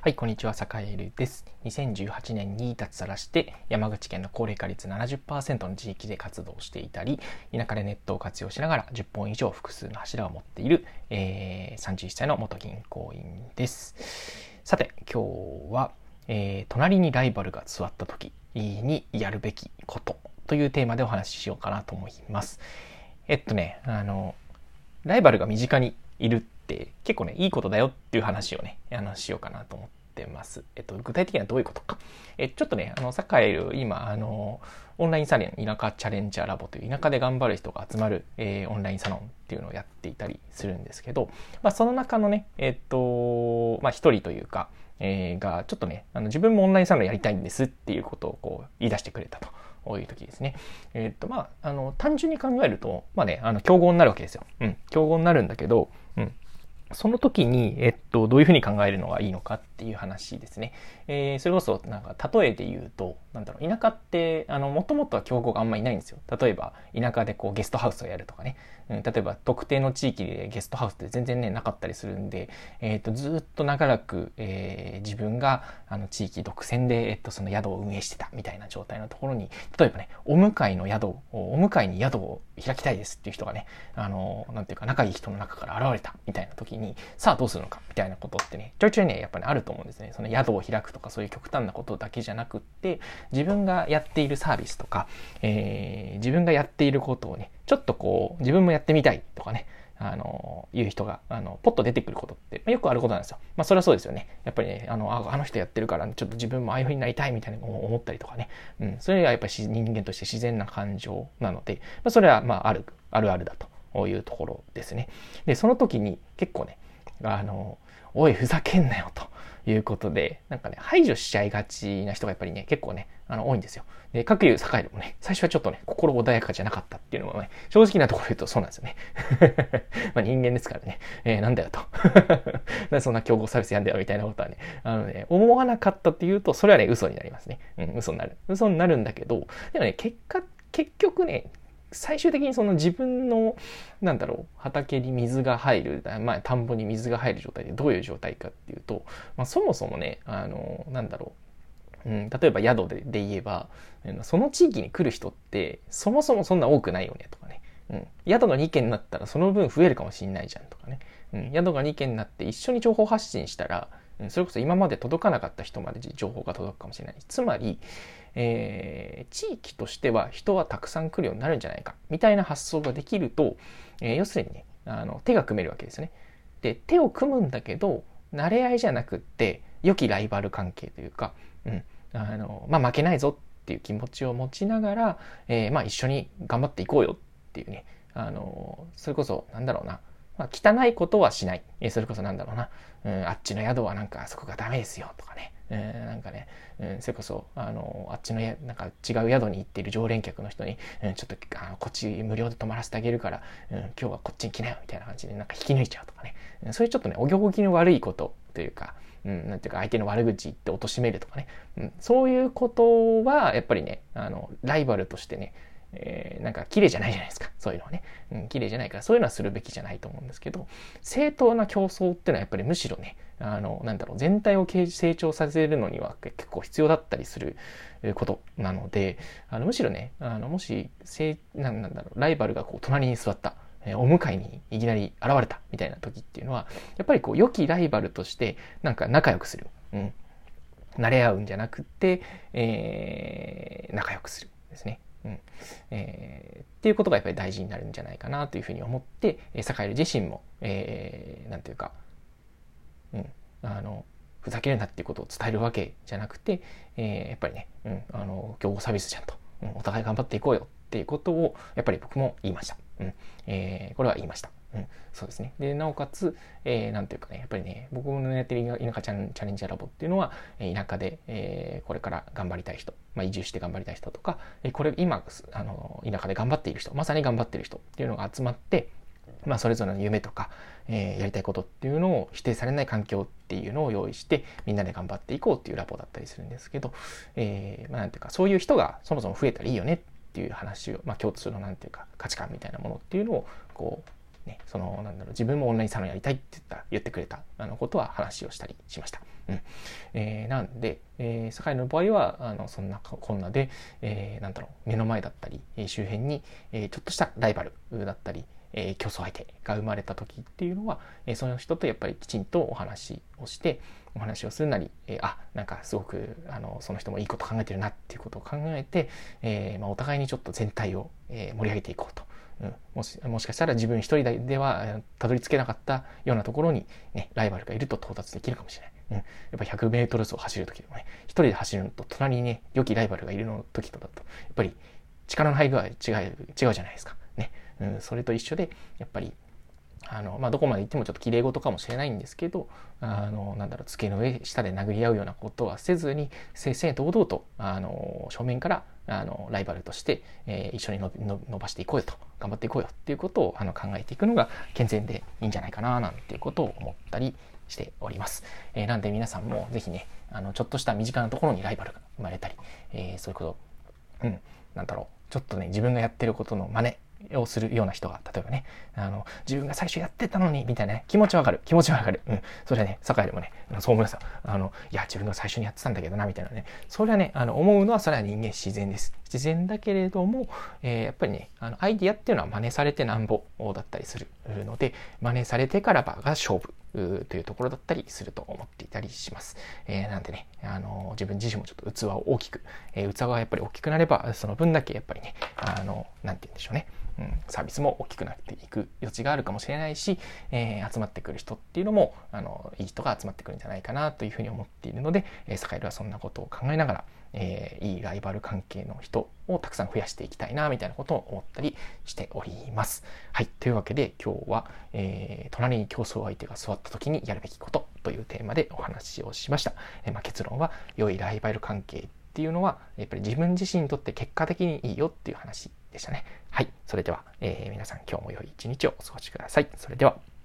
はい、こんにちは、坂井です。2018年に脱サラして、山口県の高齢化率70%の地域で活動していたり、田舎でネットを活用しながら10本以上複数の柱を持っている、えー、31歳の元銀行員です。さて、今日は、えー、隣にライバルが座った時にやるべきことというテーマでお話ししようかなと思います。えっとね、あの、ライバルが身近にいるって結構ね、いいことだよっていう話をね、あの、しようかなと思ってます。えっと、具体的にはどういうことか。え、ちょっとね、あの、サッカーる今、あの、オンラインサロン、田舎チャレンジャーラボという田舎で頑張る人が集まる、えー、オンラインサロンっていうのをやっていたりするんですけど、まあ、その中のね、えっと、まあ、一人というか、えー、が、ちょっとね、あの、自分もオンラインサロンやりたいんですっていうことをこう、言い出してくれたと。こういう時ですね。えー、っと、まあ、あの、単純に考えると、まあね、あの、競合になるわけですよ。うん、競合になるんだけど、うん、その時に、えっと、どういうふうに考えるのがいいのかっていう話ですね。えー、それこそ、なんか、例えで言うと、なんだろう、田舎って、あの、もともとは競合があんまりいないんですよ。例えば、田舎でこう、ゲストハウスをやるとかね。うん、例えば、特定の地域でゲストハウスって全然ね、なかったりするんで、えっ、と、ずっと長らく、えー、自分が、あの、地域独占で、えっと、その宿を運営してたみたいな状態のところに、例えばね、お向かいの宿を、お向かいに宿を開きたいですっていう人がね、あの、なんていうか、仲いい人の中から現れたみたいな時に、さあどうするのかみたいなことってね、ちょいちょいね、やっぱり、ね、あると思うんですね。その宿を開くとかそういう極端なことだけじゃなくって、自分がやっているサービスとか、えー、自分がやっていることをね、ちょっとこう、自分もやってみたいとかね、あの、言う人が、あの、ポッと出てくることって、まあ、よくあることなんですよ。まあ、それはそうですよね。やっぱりね、あの、あの人やってるから、ちょっと自分もああいう風になりたいみたいな思ったりとかね。うん、それがやっぱり人間として自然な感情なので、まあ、それは、まあ、ある、あるあるだというところですね。で、その時に結構ね、あの、おい、ふざけんなよということで、なんかね、排除しちゃいがちな人がやっぱりね、結構ね、あの、多いんですよ。で、各有栄でもね、最初はちょっとね、心穏やかじゃなかったっていうのもね、正直なところ言うとそうなんですよね。まあ人間ですからね、えー、なんだよと。なんでそんな競合サービスやんだよみたいなことはね、あのね、思わなかったっていうと、それはね、嘘になりますね。うん、嘘になる。嘘になるんだけど、でもね、結果、結局ね、最終的にその自分の、なんだろう、畑に水が入る、まあ、田んぼに水が入る状態でどういう状態かっていうと、まあ、そもそもね、あの、なんだろう、うん、例えば宿でで言えば、その地域に来る人って、そもそもそんな多くないよねとかね。うん、宿が2軒になったらその分増えるかもしんないじゃんとかね。うん、宿が2軒になって一緒に情報発信したら、それこそ今まで届かなかった人まで情報が届くかもしれない。つまり、えー、地域としては人はたくさん来るようになるんじゃないか、みたいな発想ができると、えー、要するにね、あの、手が組めるわけですね。で、手を組むんだけど、慣れ合いじゃなくって、良きライバル関係というか、うん、あの、まあ、負けないぞっていう気持ちを持ちながら、えー、まあ、一緒に頑張っていこうよっていうね、あの、それこそ、なんだろうな、まあ、汚いことはしない。えそれこそなんだろうな、うん、あっちの宿はなんかあそこがダメですよとかね。えー、なんかね、うん、それこそ、あの、あっちのや、なんか違う宿に行っている常連客の人に、うん、ちょっと、あの、こっち無料で泊まらせてあげるから、うん、今日はこっちに来なよ、みたいな感じで、なんか引き抜いちゃうとかね。うん、そういうちょっとね、お行儀の悪いことというか、うん、なんていうか相手の悪口言って貶めるとかね、うん、そういうことは、やっぱりね、あの、ライバルとしてね、えー、なんか綺麗じゃないじゃないですか。そういうのはね。うん、綺麗じゃないから、そういうのはするべきじゃないと思うんですけど、正当な競争っていうのはやっぱりむしろね、あの、なんだろう、全体を成長させるのには結構必要だったりすることなので、あのむしろね、あのもし、せなんなんだろう、ライバルがこう隣に座った、えお迎えにいきなり現れたみたいな時っていうのは、やっぱりこう、良きライバルとしてなんか仲良くする。うん。慣れ合うんじゃなくて、えー、仲良くするですね。うん。えー、っていうことがやっぱり大事になるんじゃないかなというふうに思って、えー、坂井自身も、えー、なんていうか、うん、あの、ふざけるなっていうことを伝えるわけじゃなくて、えー、やっぱりね、うん、あの、競合サービスちゃんと、うん、お互い頑張っていこうよっていうことを、やっぱり僕も言いました。うん、えー、これは言いました。うん、そうですね。で、なおかつ、えー、なんていうかね、やっぱりね、僕のやってる田舎チャレンジャーラボっていうのは、田舎で、えー、これから頑張りたい人、まあ、移住して頑張りたい人とか、これ今、あの、田舎で頑張っている人、まさに頑張っている人っていうのが集まって、まあ、それぞれの夢とか、えー、やりたいことっていうのを否定されない環境っていうのを用意して、みんなで頑張っていこうっていうラボだったりするんですけど、えー、まあ、なんていうか、そういう人がそもそも増えたらいいよねっていう話を、まあ、共通のなんていうか、価値観みたいなものっていうのを、こう、ね、その、なんだろう、自分もオンラインサロンやりたいって言った言ってくれた、あの、ことは話をしたりしました。うん。えー、なんで、えー、の場合は、あの、そんなこんなで、えー、なんだろう、目の前だったり、え周辺に、えー、ちょっとしたライバルだったり、えー、競争相手が生まれた時っていうのは、えー、その人とやっぱりきちんとお話をしてお話をするなり、えー、あなんかすごくあのその人もいいこと考えてるなっていうことを考えて、えーまあ、お互いにちょっと全体を、えー、盛り上げていこうと。うん、もしもしかしたら自分一人ではたどり着けなかったようなところに、ね、ライバルがいると到達できるかもしれない。うん、やっぱ 100m 走を走る時でもね一人で走るのと隣にね良きライバルがいるの時とだとやっぱり力の入り具合違う違うじゃないですか。ね、うん、それと一緒でやっぱりあの、まあ、どこまで行ってもちょっと綺麗事かもしれないんですけど、あの、なんだろう、机の上、下で殴り合うようなことはせずに、正々堂々と、あの、正面から、あの、ライバルとして、えー、一緒に伸ばしていこうよと、頑張っていこうよっていうことをあの考えていくのが健全でいいんじゃないかな、なんていうことを思ったりしております。えー、なんで皆さんもぜひね、あの、ちょっとした身近なところにライバルが生まれたり、えー、そういうこと、うん、なんだろう、ちょっとね、自分がやってることの真似をするような人が、例えばね、あの、自分が最初やってたのに、みたいなね、気持ちわかる、気持ちわかる。うん。それはね、酒井でもね、そう思いますよ。あの、いや、自分が最初にやってたんだけどな、みたいなね。それはね、あの、思うのは、それは人間自然です。自然だけれども、えー、やっぱりね、あの、アイディアっていうのは真似されてなんぼだったりするので、真似されてからばが勝負。というところだったりすると思っていたりします。えー、なんでね、あの自分自身もちょっと器を大きく、えー、器がやっぱり大きくなれば、その分だけやっぱりね、あの、なんて言うんでしょうね、うん、サービスも大きくなっていく余地があるかもしれないし、えー、集まってくる人っていうのもあのいい人が集まってくるんじゃないかなというふうに思っているので、えー、サカエルはそんなことを考えながら、えー、いいライバル関係の人をたくさん増やしていきたいなみたいなことを思ったりしております。はい。というわけで今日は、えー、隣に競争相手が座った時にやるべきことというテーマでお話をしました。えー、まあ、結論は良いライバル関係っていうのはやっぱり自分自身にとって結果的にいいよっていう話でしたね。はい。それでは、え、皆さん今日も良い一日をお過ごしください。それでは。